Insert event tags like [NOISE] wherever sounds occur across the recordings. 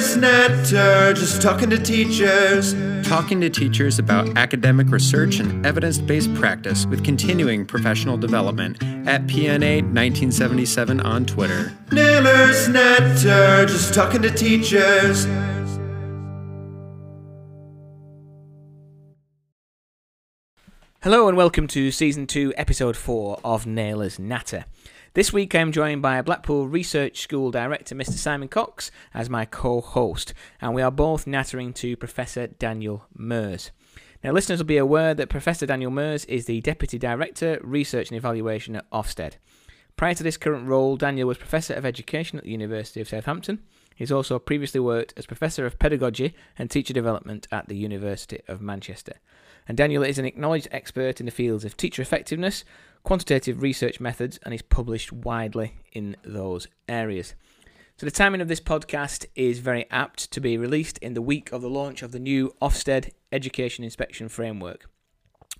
Naylor's Natter, just talking to teachers. Talking to teachers about academic research and evidence based practice with continuing professional development at PNA 1977 on Twitter. Naylor's Natter, just talking to teachers. Hello and welcome to Season 2, Episode 4 of Naylor's Natter. This week I'm joined by Blackpool Research School Director Mr. Simon Cox as my co host, and we are both nattering to Professor Daniel Muijs. Now, listeners will be aware that Professor Daniel Muijs is the Deputy Director, Research and Evaluation at Ofsted. Prior to this current role, Daniel was Professor of Education at the University of Southampton. He's also previously worked as Professor of Pedagogy and Teacher Development at the University of Manchester. And Daniel is an acknowledged expert in the fields of teacher effectiveness, quantitative research methods, and is published widely in those areas. So, the timing of this podcast is very apt to be released in the week of the launch of the new Ofsted Education Inspection Framework.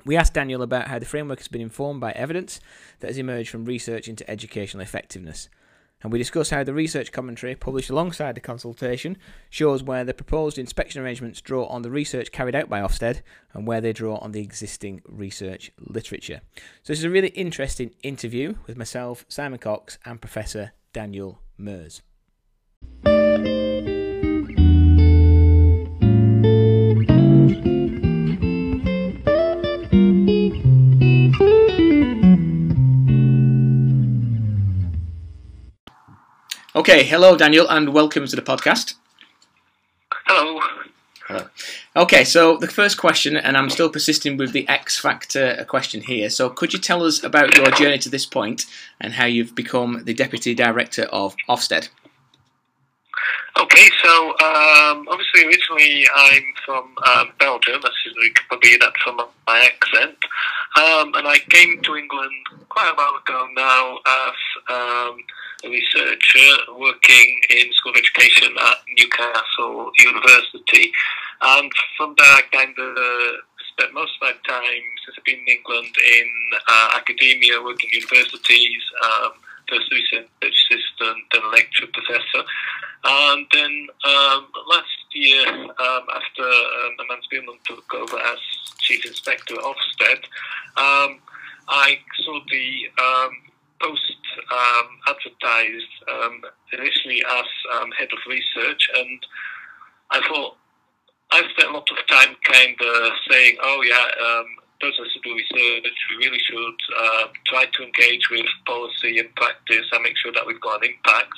We asked Daniel about how the framework has been informed by evidence that has emerged from research into educational effectiveness and we discuss how the research commentary published alongside the consultation shows where the proposed inspection arrangements draw on the research carried out by Ofsted and where they draw on the existing research literature. So, this is a really interesting interview with myself, Simon Cox, and Professor Daniel Muijs. Okay, hello Daniel, and welcome to the podcast. Hello. Hello. Okay, so the first question, and I'm still persisting with the X factor question here. So, could you tell us about your journey to this point and how you've become the deputy director of Ofsted? Okay, so um, obviously originally I'm from um, Belgium, as you can probably hear that from my accent, um, and I came to England quite a while ago now as um, a researcher working in school of education at Newcastle University. And from there, I kind of uh, spent most of my time since I've been in England in uh, academia, working in universities, um, first research assistant, then lecture professor. And then um, last year, um, after um, Amanda Spielman took over as chief inspector at Ofsted, um, I saw the um, post um, advertised um, initially as um, head of research, and I thought I spent a lot of time kind of saying, "Oh yeah, um, those of us who do research, we really should uh, try to engage with policy and practice and make sure that we've got an impact."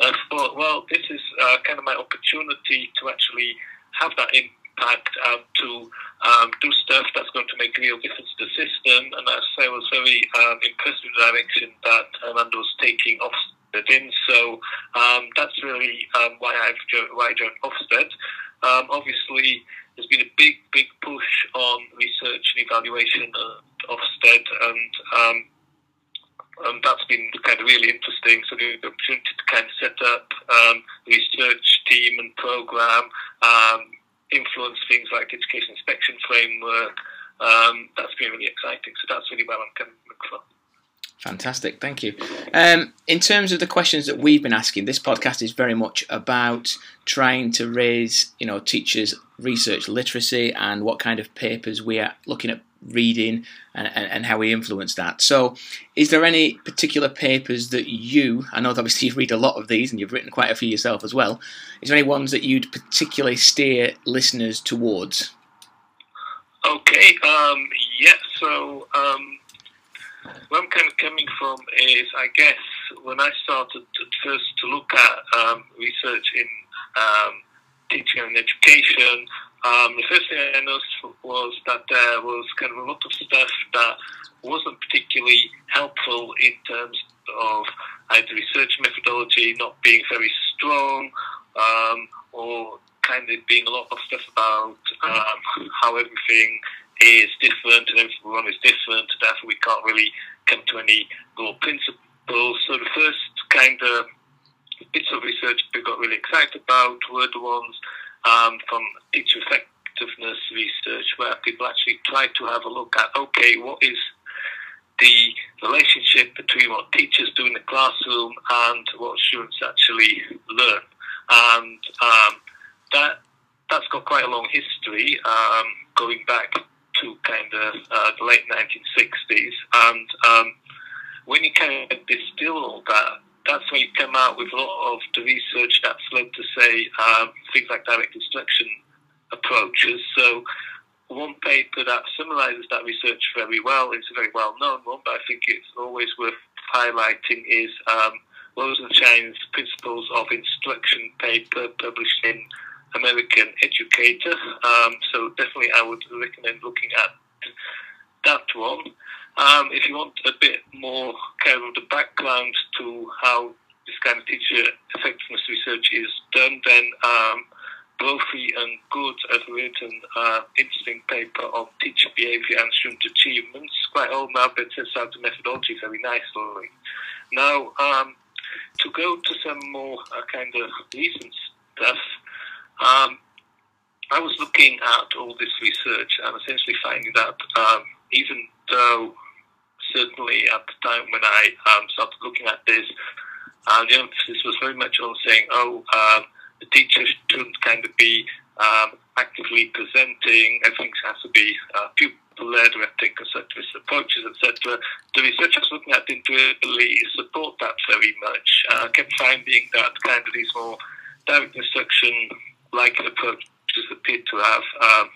And I thought, well, this is uh, kind of my opportunity to actually have that impact um, to um, do stuff that's going to make a real difference to the system. And I was very um, impressed with the direction that Amanda was taking Ofsted in. So um, that's really um, why I've why I joined Ofsted. Um, obviously, there's been a big, big push on research and evaluation at Ofsted, and um, and that's been kind of really interesting. So the opportunity to kind of set up um, research team and program, um, influence things like education inspection framework. Um, that's been really exciting. So that's really where I'm coming from. Fantastic, thank you. Um, in terms of the questions that we've been asking, this podcast is very much about trying to raise, you know, teachers' research literacy and what kind of papers we are looking at reading and, and, and, how we influence that. So, is there any particular papers that you, I know that obviously [LAUGHS] you read a lot of these and you've written quite a few yourself as well, is there any ones that you'd particularly steer listeners towards? Okay, um, yeah, so um, where I'm kind of coming from is, I guess, when I started first to look at um, research in um, teaching and education, um, the first thing I noticed was that there was kind of a lot of stuff that wasn't particularly helpful in terms of either research methodology not being very strong um, or kind of being a lot of stuff about um, how everything is different and everyone is different, therefore we can't really come to any goal principles. So the first kind of bits of research we got really excited about were the ones um, from teacher effectiveness research where people actually tried to have a look at, okay, what is the relationship between what teachers do in the classroom and what students actually learn. and um, that that's got quite a long history, um, going back to kind of uh, the late 1960s. And um, when you kind of distill you come out with a lot of the research that's led to say um, things like direct instruction approaches. So one paper that summarizes that research very well, it's a very well known one, but I think it's always worth highlighting is um, Rosenshine's Principles of Instruction paper published in American Educator. Um, so definitely I would recommend looking at that one. Um, if you want a bit more kind of the background to how this kind of teacher effectiveness research is done, then um, Brophy and Good have written an interesting paper on teacher behaviour and student achievements. Quite old now, but it sets out the methodology very nicely. Now, um, to go to some more uh, kind of recent stuff, um, I was looking at all this research and essentially finding that um, even though certainly at the time when I um, started looking at this, uh, the emphasis was very much on saying, oh, um, the teacher shouldn't kind of be um, actively presenting, everything has to be uh, pupil-led, we have to take constructivist approaches, etc. The research I was looking at didn't really support that very much. Uh, I kept finding that kind of these more direct instruction-like approaches appeared to have um,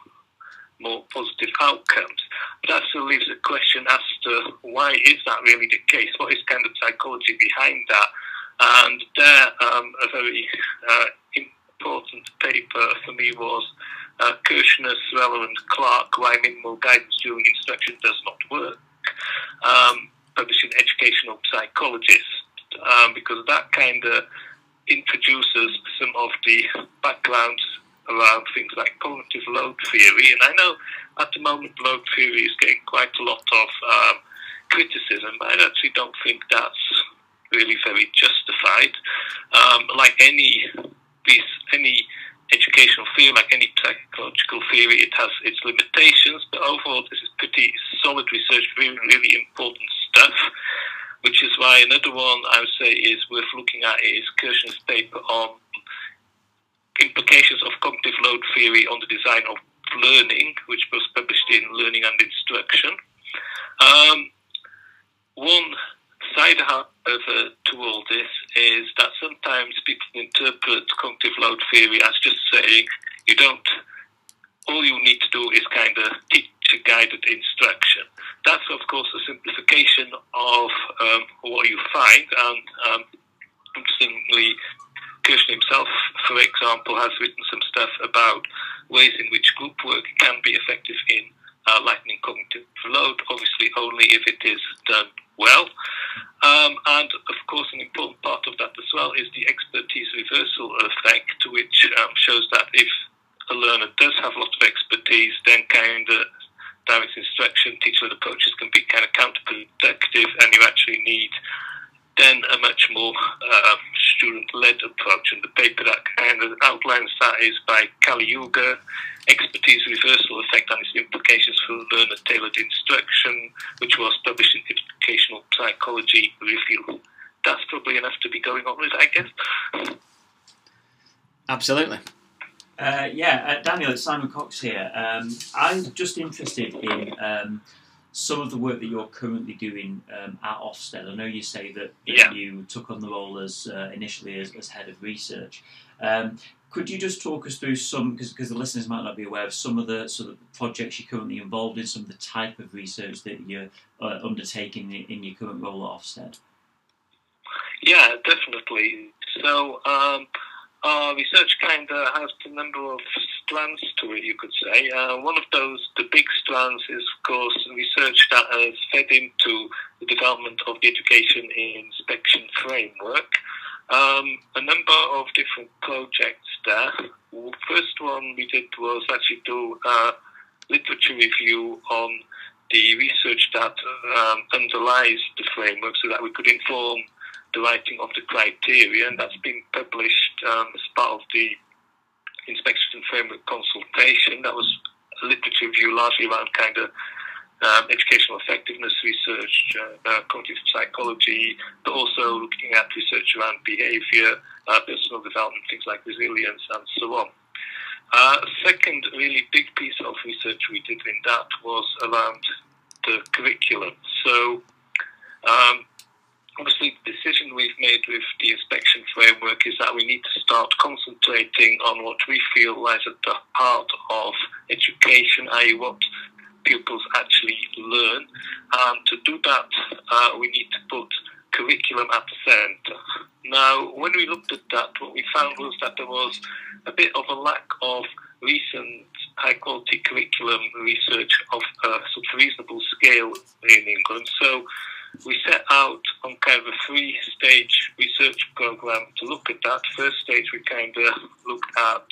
more positive outcomes. But that still leaves a question as to why is that really the case? What is kind of psychology behind that? And there, um, a very uh, important paper for me was uh, Kirschner, Sweller, and Clark, Why Minimal Guidance During Instruction Does Not Work, um, published in Educational Psychologist, um, because that kind of introduces some of the backgrounds around things like cognitive load theory. And I know at the moment load theory is getting quite a lot of um, criticism, but I actually don't think that's really very justified. Um, like any piece, any educational theory, like any psychological theory, it has its limitations. But overall, this is pretty solid research, really, really important stuff. Which is why another one I would say is worth looking at is Kirschner's paper on implications of cognitive load theory on the design of learning, which was published in Learning and Instruction. Um, one side, however, to all this is that sometimes people interpret cognitive load theory as just saying you don't, all you need to do is kind of teacher guided instruction. That's, of course, a simplification of um, what you find, and um, interestingly, Kirschner himself, for example, has written some stuff about ways in which group work can be effective in uh, lightening cognitive load, obviously only if it is done well. Um, and of course, an important part of that as well is the expertise reversal effect, which um, shows that if a learner does have a lot of expertise, then kind of direct instruction, teacher-led approaches can be kind of counterproductive, and you actually need then a much more uh, student-led approach. And the paper that kind of outlines that is by Kalyuga, Expertise Reversal Effect and its Implications for Learner-Tailored Instruction, which was published in Educational Psychology Review. That's probably enough to be going on with, I guess. Absolutely. Uh, yeah, uh, Daniel, it's Simon Cox here. Um, I'm just interested in um, some of the work that you're currently doing um, at Ofsted. I know you say that, yeah. you took on the role as uh, initially as, as, head of research. Um, could you just talk us through some, because the listeners might not be aware of some of the sort of projects you're currently involved in, some of the type of research that you're uh, undertaking in your current role at Ofsted? Yeah, definitely. So, um, our research kind of has a number of strands to it, you could say. Uh, one of those, the big strands, is of course research that has fed into the development of the education inspection framework. Um, a number of different projects there. the First one we did was actually do a literature review on the research that um, underlies the framework so that we could inform the writing of the criteria, and that's been published um, as part of the inspection framework consultation. That was a literature review largely around kind of um, educational effectiveness research, uh, uh, cognitive psychology, but also looking at research around behavior, uh, personal development, things like resilience, and so on. Uh, second really big piece of research we did in that was around the curriculum. So, um, obviously, the decision we've made with the inspection framework is that we need to start concentrating on what we feel lies at the heart of education, i.e., what pupils actually learn. And to do that, uh, we need to put curriculum at the centre. Now, when we looked at that, what we found was that there was a bit of a lack of recent high quality curriculum research of a sort of reasonable scale in England. So we set out on kind of a three stage research program to look at that. First stage, we kind of looked at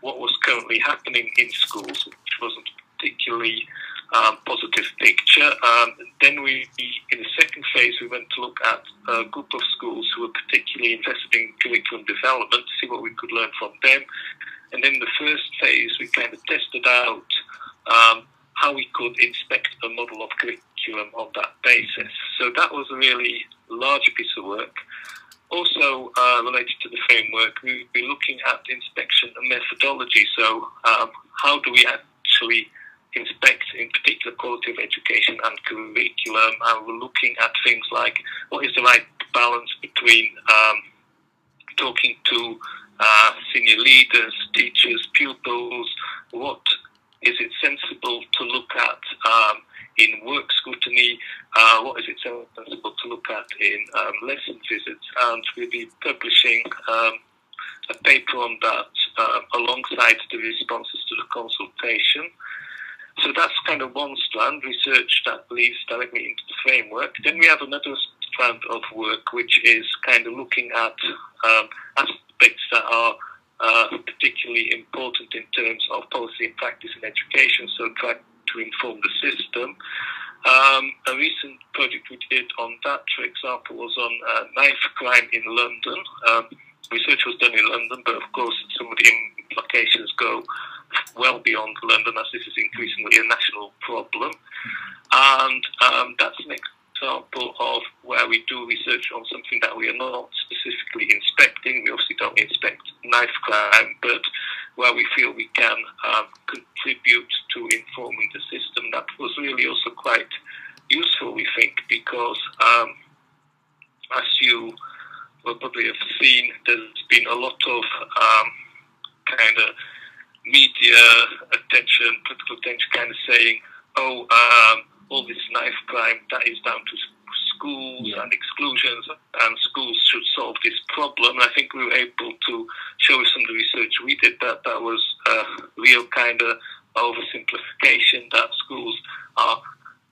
what was currently happening in schools, which wasn't particularly um, positive picture. Um, then we, in the second phase, we went to look at a group of schools who were particularly invested in curriculum development to see what we could learn from them. And then the first phase, we kind of tested out um, how we could inspect a model of curriculum on that basis. So that was a really large piece of work. Also uh, related to the framework, we were looking at inspection and methodology. So um, how do we actually inspect in particular quality of education and curriculum and we're looking at things like what is the right balance between um, talking to uh, senior leaders, teachers, pupils, what is it sensible to look at um, in work scrutiny, uh, what is it so sensible to look at in um, lesson visits, and we'll be publishing um, a paper on that uh, alongside the responses to the consultation. So that's kind of one strand, research that leads directly into the framework. Then we have another strand of work, which is kind of looking at um, aspects that are uh, particularly important in terms of policy and practice in education, so to inform the system. Um, a recent project we did on that, for example, was on uh, knife crime in London. Um, research was done in London, but of course, some of the implications go well beyond London as this is increasingly a national problem. And um, that's an example of where we do research on something that we are not specifically inspecting. We obviously don't inspect knife crime, but where we feel we can um, contribute to informing the system. That was really also quite useful, we think, because um, as you will probably have seen, there's been a lot of um, kind of media attention, political attention, kind of saying, oh, um, all this knife crime, that is down to schools yeah. and exclusions, and schools should solve this problem. I think we were able to show some of the research we did that that was a real kind of oversimplification that schools are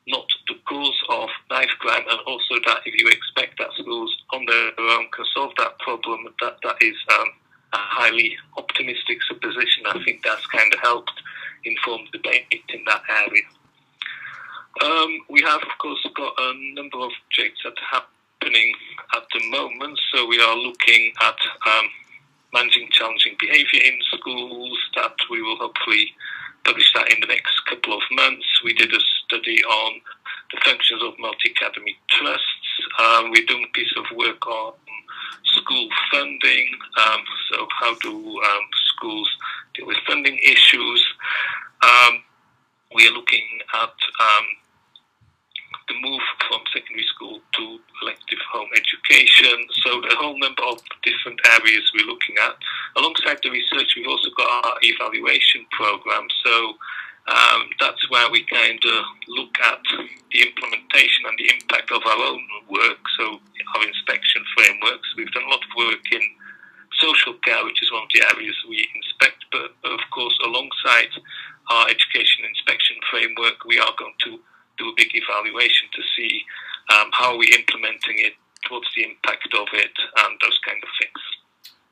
not the cause of knife crime, and also that if you expect that schools on their own can solve that problem, that that is um, a highly optimistic supposition. I think that's kind of helped inform the debate in that area. Um, we have, of course, got a number of projects that are happening at the moment. So we are looking at um, managing challenging behaviour in schools. That we will hopefully publish that in the next couple of months. We did a study on the functions of multi-academy trusts. Um, we're doing a piece of work on school funding. Um, so how do um, schools deal with funding issues? Um, we are looking at um, the move from secondary school to elective home education. So a whole number of different areas we're looking at. Alongside the research, we've also got our evaluation program. So um, that's where we kind of look at the implementation and the impact of our own work. So our inspection frameworks. We've done a lot of work in social care, which is one of the areas we inspect. But of course, alongside our education inspection framework, we are going to do a big evaluation to see um, how are we implementing it, what's the impact of it, and those kind of things.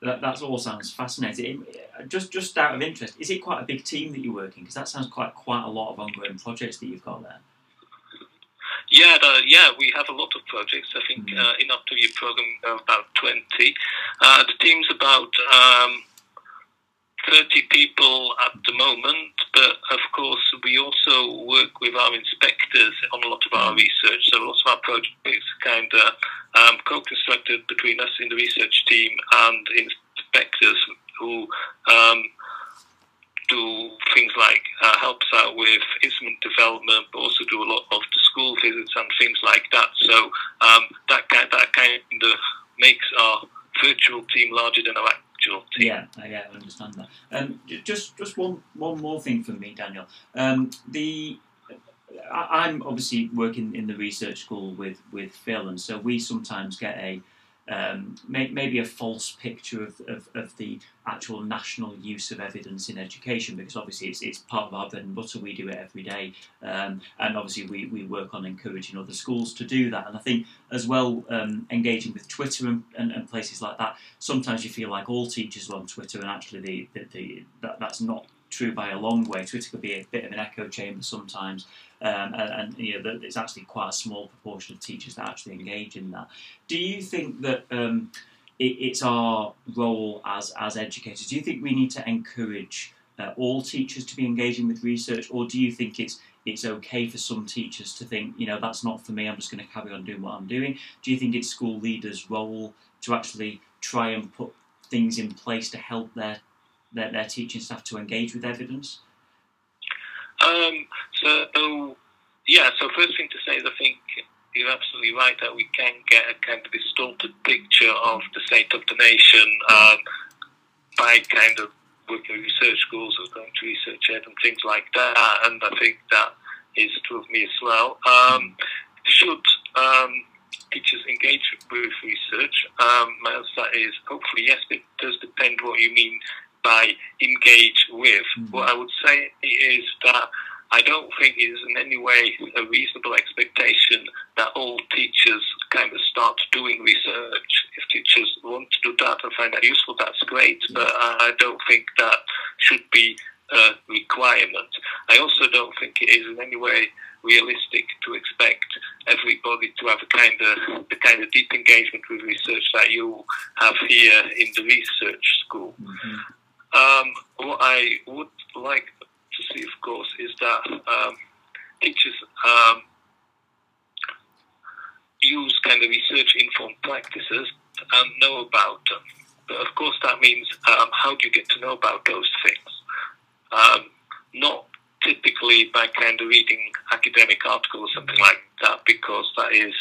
That that's all sounds fascinating. Just just out of interest, is it quite a big team that you're working? Because that sounds quite quite a lot of ongoing projects that you've got there. Yeah, the, yeah, we have a lot of projects. I think mm-hmm. uh, in our two-year program, uh, about twenty. Uh, the team's about um, 30 people at the moment, but of course we also work with our inspectors on a lot of our research. So lots of our projects kind of um, co-constructed between us in the research team and inspectors who um, do things like uh, helps out with instrument development, but also do a lot of the school visits and things like that. So um, that kind that kind of makes our virtual team larger than our team. Yeah, I, yeah, I understand that. Um, just just one one more thing from me, Daniel. Um, the I, I'm obviously working in the research school with with Phil, and so we sometimes get a um, may, maybe a false picture of, of, of the actual national use of evidence in education because obviously it's, it's part of our bread and butter. We do it every day. Um, and obviously we, we work on encouraging other schools to do that. And I think as well um, engaging with Twitter and, and, and, places like that sometimes you feel like all teachers are on Twitter and actually the, the, the that, that's not true by a long way. Twitter could be a bit of an echo chamber sometimes, um, and, and, you know it's actually quite a small proportion of teachers that actually engage in that. Do you think that um, it, it's our role as as educators? Do you think we need to encourage uh, all teachers to be engaging with research, or do you think it's it's okay for some teachers to think, you know, that's not for me. I'm just going to carry on doing what I'm doing. Do you think it's school leaders' role to actually try and put things in place to help their their, their teaching staff to engage with evidence? Um, so, yeah, so first thing to say is I think you're absolutely right that we can get a kind of distorted picture of the state of the nation um, by kind of working with research schools or going to ResearchED and things like that. And I think that is true of me as well. Um, should um, teachers engage with research? Um, my answer is hopefully yes. but It does depend what you mean by engage with. Mm-hmm. What I would say is that I don't think it is in any way a reasonable expectation that all teachers kind of start doing research. If teachers want to do that and find that useful, that's great, but I don't think that should be a requirement. I also don't think it is in any way realistic to expect everybody to have a kind of the kind of deep engagement with research that you have here in the research school. Mm-hmm. Um, what I would like to see, of course, is that um, teachers um, use kind of research-informed practices and know about them. But of course, that means um, how do you get to know about those things? Um, not typically by kind of reading academic articles or something like that, because that is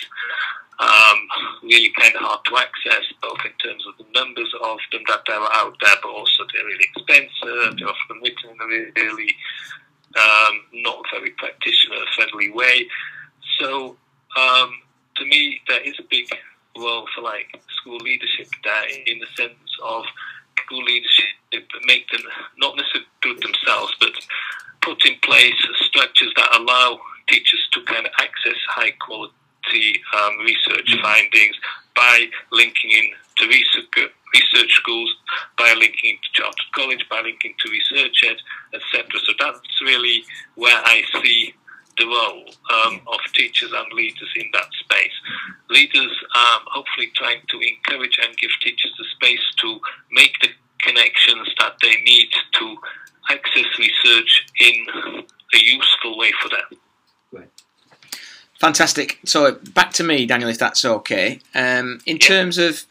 um, really kind of hard to access, both in terms of the numbers of them that are out there, but also they're really expensive. They're often written in a really um, not very practitioner-friendly way. So, um, to me, there is a big role for like school leadership there, in the sense of school leadership make them not necessarily do it themselves, but put in place structures that allow teachers to kind of access high quality um, research findings by linking in to research, research schools, by linking to chartered college, by linking to ResearchED, etc. So that's really where I see the role um, of teachers and leaders in that space. Leaders um, hopefully trying to encourage and give teachers the space to make the connections that they need to access research in a useful way for them. Fantastic. So back to me, Daniel, if that's okay. Um, in terms of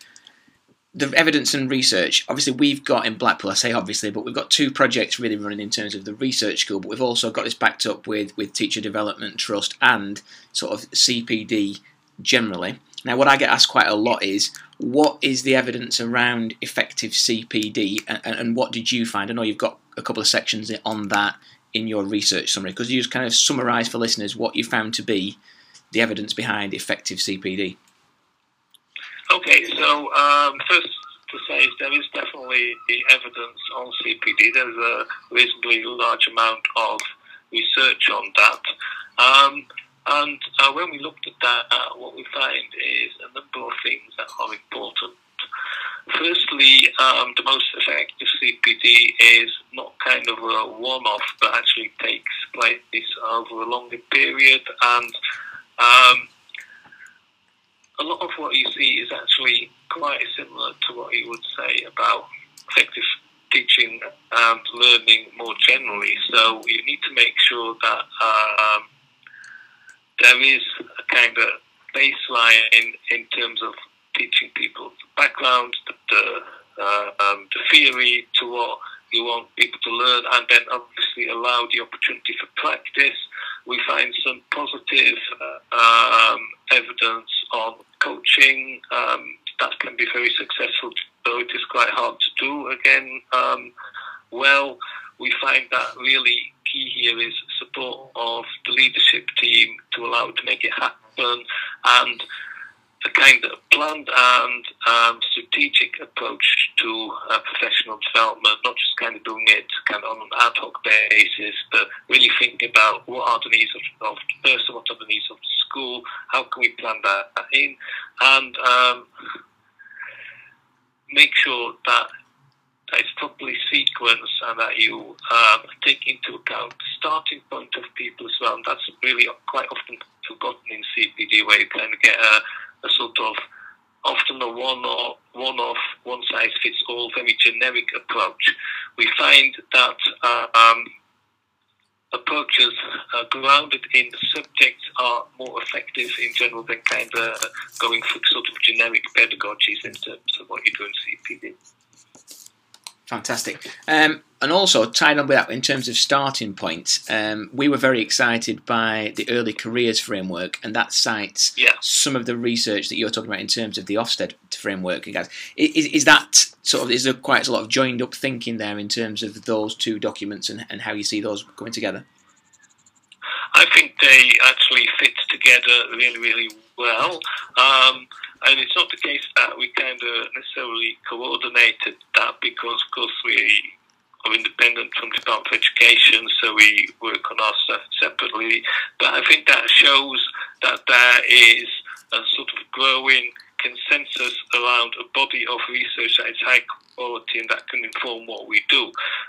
the evidence and research, obviously we've got in Blackpool, I say obviously, but we've got two projects really running in terms of the research school, but we've also got this backed up with, with Teacher Development Trust and sort of CPD generally. Now, what I get asked quite a lot is, what is the evidence around effective CPD and, and what did you find? I know you've got a couple of sections on that in your research summary. Because you just kind of summarise for listeners what you found to be the evidence behind effective CPD? Okay, so um, first to say is there is definitely the evidence on CPD. There's a reasonably large amount of research on that. Um, and uh, when we looked at that, uh, what we find is a number of things that are important. Firstly, um, the most effective CPD is not kind of a one-off, but actually takes place over a longer period and um, a lot of what you see is actually quite similar to what you would say about effective teaching and learning more generally. So you need to make sure that um, there is a kind of baseline in, in terms of teaching people the background, the, the, uh, um, the theory to what you want people to learn, and then obviously allow the opportunity for practice. We find some positive uh, um, evidence on coaching um, that can be very successful, though it is quite hard to do again. Um, well, we find that really key here is support of the leadership team to allow it to make it happen and a kind of planned and um, strategic approach to uh, professional development, not just kind of doing it kind of on an ad hoc basis, but really thinking about what are the needs of, of the person, what are the needs of the school, how can we plan that in, and um, make sure that it's properly sequenced and that you um, take into account the starting point of people as well. And that's really quite often forgotten in CPD, where you kind of get a, a sort of often a one or one off, one size fits all, very generic approach. We find that uh, um, approaches uh, grounded in the subject are more effective in general than kind of going for sort of generic pedagogies in terms of what you do in CPD. Fantastic. Um, and also, tied on with that, in terms of starting points, um, we were very excited by the early careers framework, and that cites yeah. some of the research that you're talking about in terms of the Ofsted framework. Guys, is, is that sort of is there quite a lot of joined up thinking there in terms of those two documents and, and how you see those coming together? I think they actually fit together really, really well. Um, and it's not the case that we kind of necessarily coordinated that because, of course, we are independent from the Department of Education, so we work on our stuff separately. But I think that shows that there is a sort of growing consensus around a body of research that is high quality and that can inform what we do.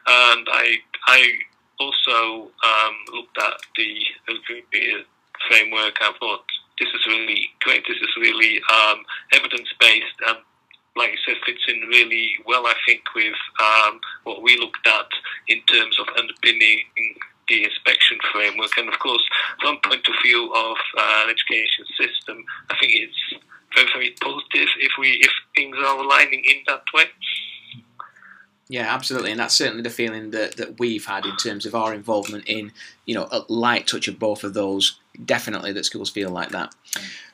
And I, I also um, looked at the framework. I thought this is really great. This is really um, evidence based and like I said, fits in really well, I think, with um, what we looked at in terms of underpinning the inspection framework. And of course, from point of view of uh, an education system, I think it's very, very positive if we if things are aligning in that way. Yeah, absolutely, and that's certainly the feeling that, that we've had in terms of our involvement in, you know, a light touch of both of those. Definitely, that schools feel like that.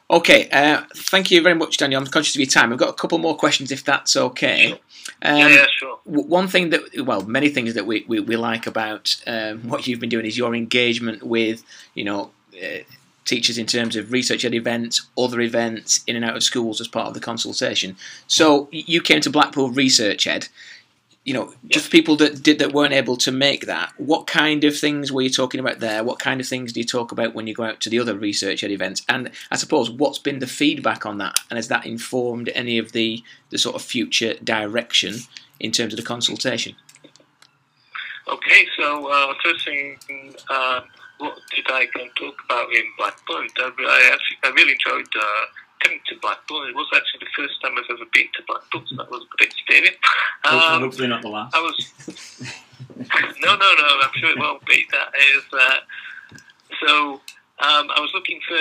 Okay, uh, thank you very much, Daniel. I'm conscious of your time. I've got a couple more questions, if that's okay. Sure. Um, yeah, yeah, sure. W- one thing that, well, many things that we, we, we like about um, what you've been doing is your engagement with, you know, uh, teachers in terms of ResearchED events, other events in and out of schools as part of the consultation. So you came to Blackpool ResearchED you know, just people that did that weren't able to make that. What kind of things were you talking about there? What kind of things do you talk about when you go out to the other ResearchED events? And I suppose what's been the feedback on that, and has that informed any of the the sort of future direction in terms of the consultation? Okay, so uh, first thing, uh, what did I can talk about in Blackpool? I, actually, I really enjoyed. Uh, coming to Blackpool. It was actually the first time I've ever been to Blackpool, so that was a bit experience. Um, hopefully not the last. I was. no, no, no. I'm sure it won't be. That is. Uh, so um, I was looking for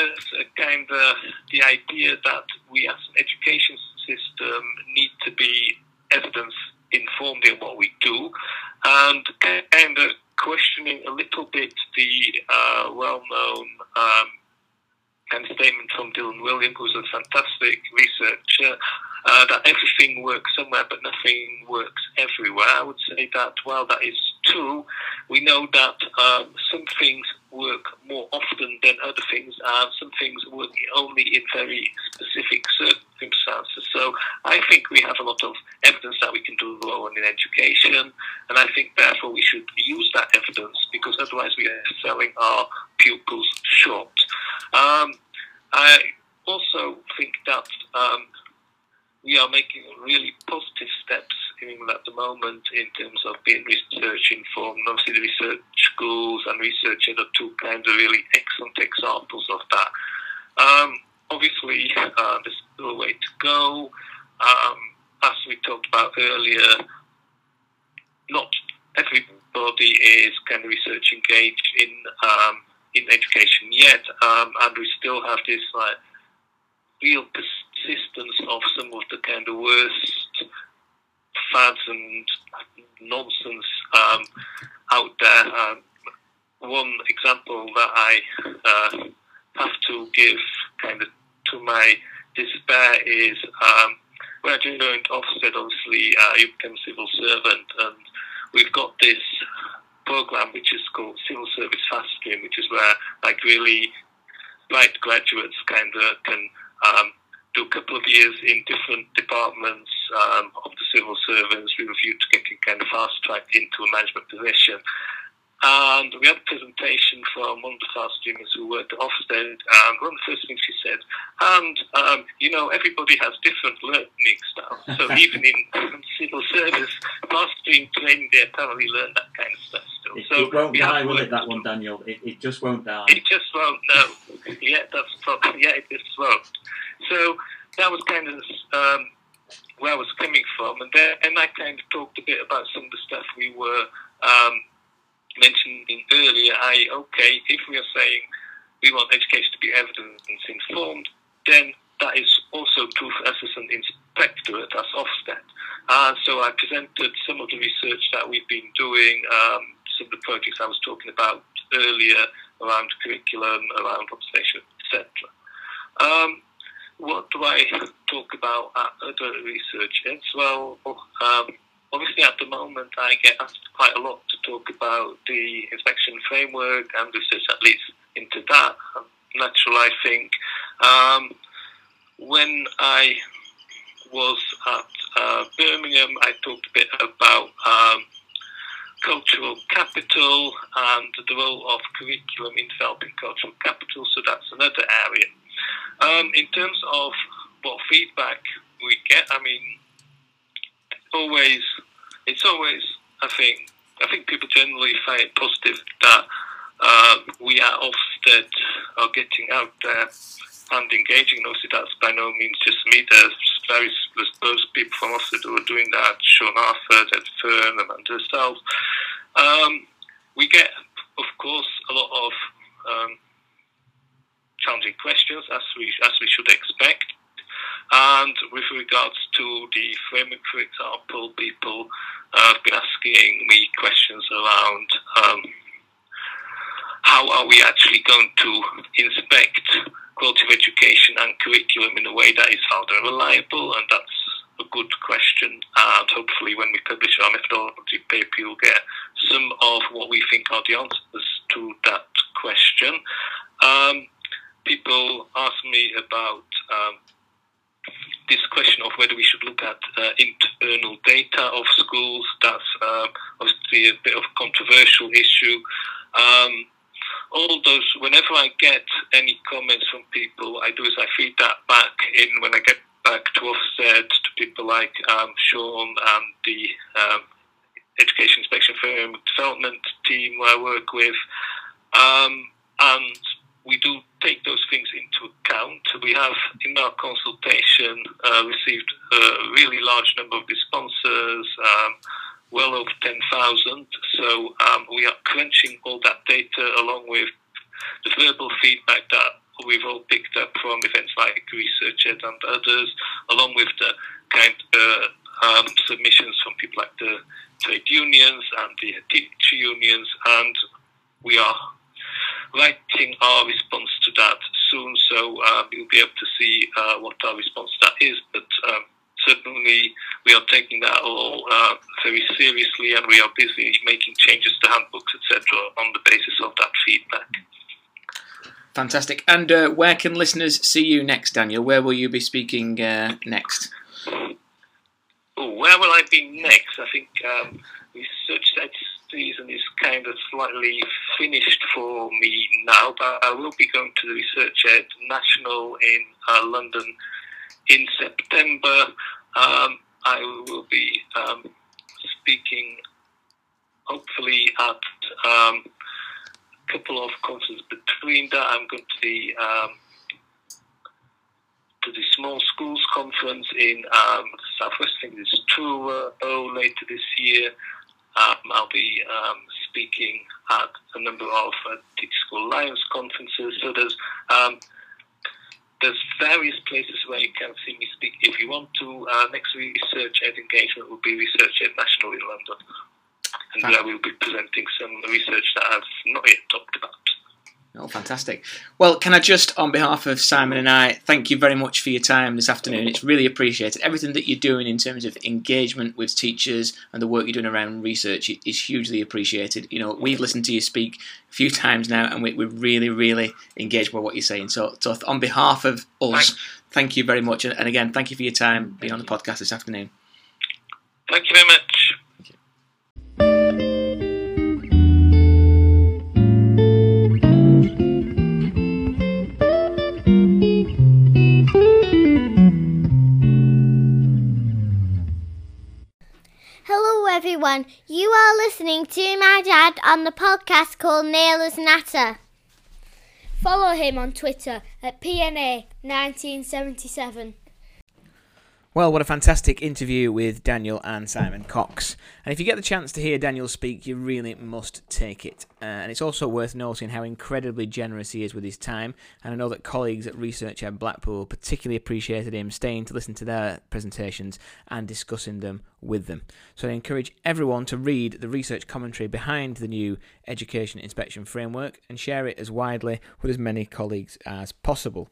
kind of the idea that we as an education system need to be evidence informed in what we do, and kind of questioning a little bit the uh, well-known. Um, of statement from Dylan Wiliam, who's a fantastic researcher, uh, that everything works somewhere but nothing works everywhere. I would say that while that is true, we know that um, some things work more often than other things, and some things work only in very specific circumstances. So I think we have a lot of evidence that we can do well in education, and I think therefore we should use that evidence because otherwise we are selling our pupils short. Um, I also think that um, we are making really positive steps in England at the moment in terms of being research informed. Obviously, the research schools and research are two kinds of really excellent examples of that. Um, obviously, uh, there's still a way to go. Um, as we talked about earlier, not everybody is kind of research engaged in um, in education yet, um, and we still have this like real persistence of some of the kind of worst fads and nonsense um, out there. Um, one example that I uh, have to give kind of to my despair is um, when I joined Ofsted, obviously, uh, you become civil servant, and we've got this program which is called Civil Service Fast which is where like really bright graduates kind of can um, do a couple of years in different departments um, of the civil service with a view to getting kind of fast tracked into a management position. And we had a presentation from one of the fast streamers who worked at Ofsted, and one of the first things she said, and, um, you know, everybody has different learning styles. So [LAUGHS] even in civil service, stream training, they apparently learn that kind of stuff still. It, so it won't die, will it, that one, Daniel? It, it just won't die. it just won't. No. Yeah, that's probably. Yeah, it just won't. So that was kind of um, where I was coming from, and then and I kind of talked a bit about some of the stuff we were um, mentioning earlier. I okay, if we are saying we want education to be evidence informed, then that is also true for us as an inspectorate, as Ofsted. Uh, so I presented some of the research that we've been doing, um, some of the projects I was talking about earlier around curriculum, around observation, etc. Um, what do I talk about at other research? Well, um, obviously at the moment I get asked quite a lot to talk about the inspection framework and research that leads into that. Natural, I think. Um, when I was at uh, Birmingham, I talked a bit about um, cultural capital and the role of curriculum in developing cultural capital. So that's another area. Um, in terms of what feedback we get, I mean, always always I think I think people generally find it positive that uh, we are Ofsted are getting out there and engaging. Obviously, that's by no means just me. There's very there's those people from Ofsted who are doing that. Sean Harford, Heather Fearn, and herself. Um, we get, of course, a lot of um, challenging questions, as we as we should expect. And with regards to the framework, for example, people have been asking me questions around um, how are we actually going to inspect quality of education and curriculum in a way that is valid and reliable, and that's a good question. And hopefully, when we publish our methodology paper, you'll get some of what we think are the answers to that question. Um, people ask me about um, this question of whether we should look at uh, internal data of schools. That's um, obviously a bit of a controversial issue. Um, all those, whenever I get any comments from people, I do is I feed that back in when I get back to Ofsted to people like um, Sean and the um, Education Inspection Firm Development team I work with. Um, and we do take those things into account. We have, in our consultation, uh, received a really large number of responses, um, well over 10,000. So um, we are crunching all that data along with the verbal feedback that we've all picked up from events like ResearchED and others, along with the kind of uh, um, submissions from people like the trade unions and the teacher unions, and we are writing our response to that soon, so um, you'll be able to see uh, what our response to that is. But um, certainly, we are taking that all uh, very seriously, and we are busy making changes to handbooks, etc., on the basis of that feedback. Fantastic. And uh, where can listeners see you next, Daniel? Where will you be speaking uh, next? Oh, where will I be next? I think um, research that season is kind of slightly finished for me now, but I will be going to the ResearchED National in uh, London in September. Um, I will be um, speaking, hopefully, at um, a couple of conferences. Between that, I'm going to the um, to the Small Schools Conference in um, Southwest. I think it's Truro later this year. Um, I'll be um, speaking at a number of uh, School Alliance conferences. So there's um, there's various places where you can see me speak. If you want to, uh, next week, ResearchED engagement will be ResearchED National in London, and there we'll be presenting some research that I've not yet talked about. Oh, fantastic. Well, can I just, on behalf of Simon and I, thank you very much for your time this afternoon. It's really appreciated. Everything that you're doing in terms of engagement with teachers and the work you're doing around research is hugely appreciated. You know, we've listened to you speak a few times now and we, are really, really engaged by what you're saying. So, so on behalf of us, thank you very much. And again, thank you for your time being on the podcast this afternoon. Thank you very much. Everyone. You are listening to my dad on the podcast called Naylor's Natter. Follow him on Twitter at PNA1977. Well, what a fantastic interview with Daniel and Simon Cox. And if you get the chance to hear Daniel speak, you really must take it. Uh, and it's also worth noting how incredibly generous he is with his time. And I know that colleagues at ResearchED Blackpool particularly appreciated him staying to listen to their presentations and discussing them with them. So I encourage everyone to read the research commentary behind the new Education Inspection Framework and share it as widely with as many colleagues as possible.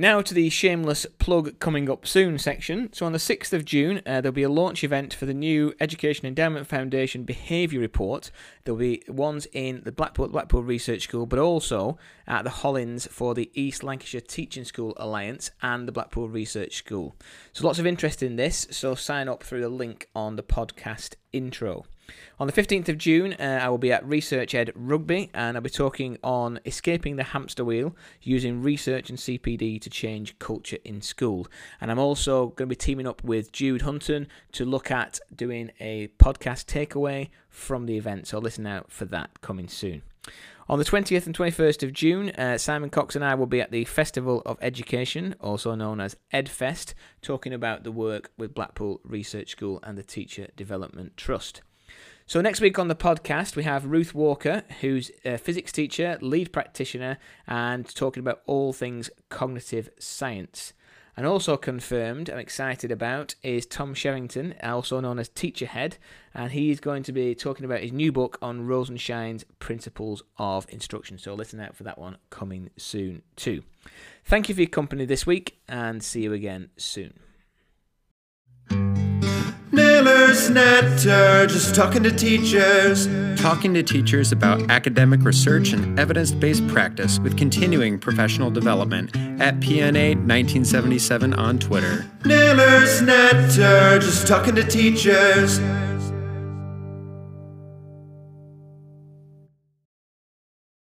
Now to the shameless plug coming up soon section. So on the 6th of June, uh, there'll be a launch event for the new Education Endowment Foundation Behaviour Report. There'll be ones in the Blackpool, Blackpool Research School, but also at the Hollins for the East Lancashire Teaching School Alliance and the Blackpool Research School. So lots of interest in this, so sign up through the link on the podcast intro. On the 15th of June, uh, I will be at ResearchED Rugby and I'll be talking on escaping the hamster wheel using research and CPD to change culture in school. And I'm also going to be teaming up with Jude Hunton to look at doing a podcast takeaway from the event. So listen out for that coming soon. On the 20th and 21st of June, uh, Simon Cox and I will be at the Festival of Education, also known as EdFest, talking about the work with Blackpool Research School and the Teacher Development Trust. So, next week on the podcast, we have Ruth Walker, who's a physics teacher, lead practitioner, and talking about all things cognitive science. And also confirmed, I'm excited about, is Tom Sherrington, also known as Teacher Head, and he's going to be talking about his new book on Rosenshine's Principles of Instruction. So listen out for that one coming soon too. Thank you for your company this week, and see you again soon. Natter, just talking to teachers. Talking to teachers about academic research and evidence based practice with continuing professional development at PNA 1977 on Twitter. Naylor's Natter, just talking to teachers.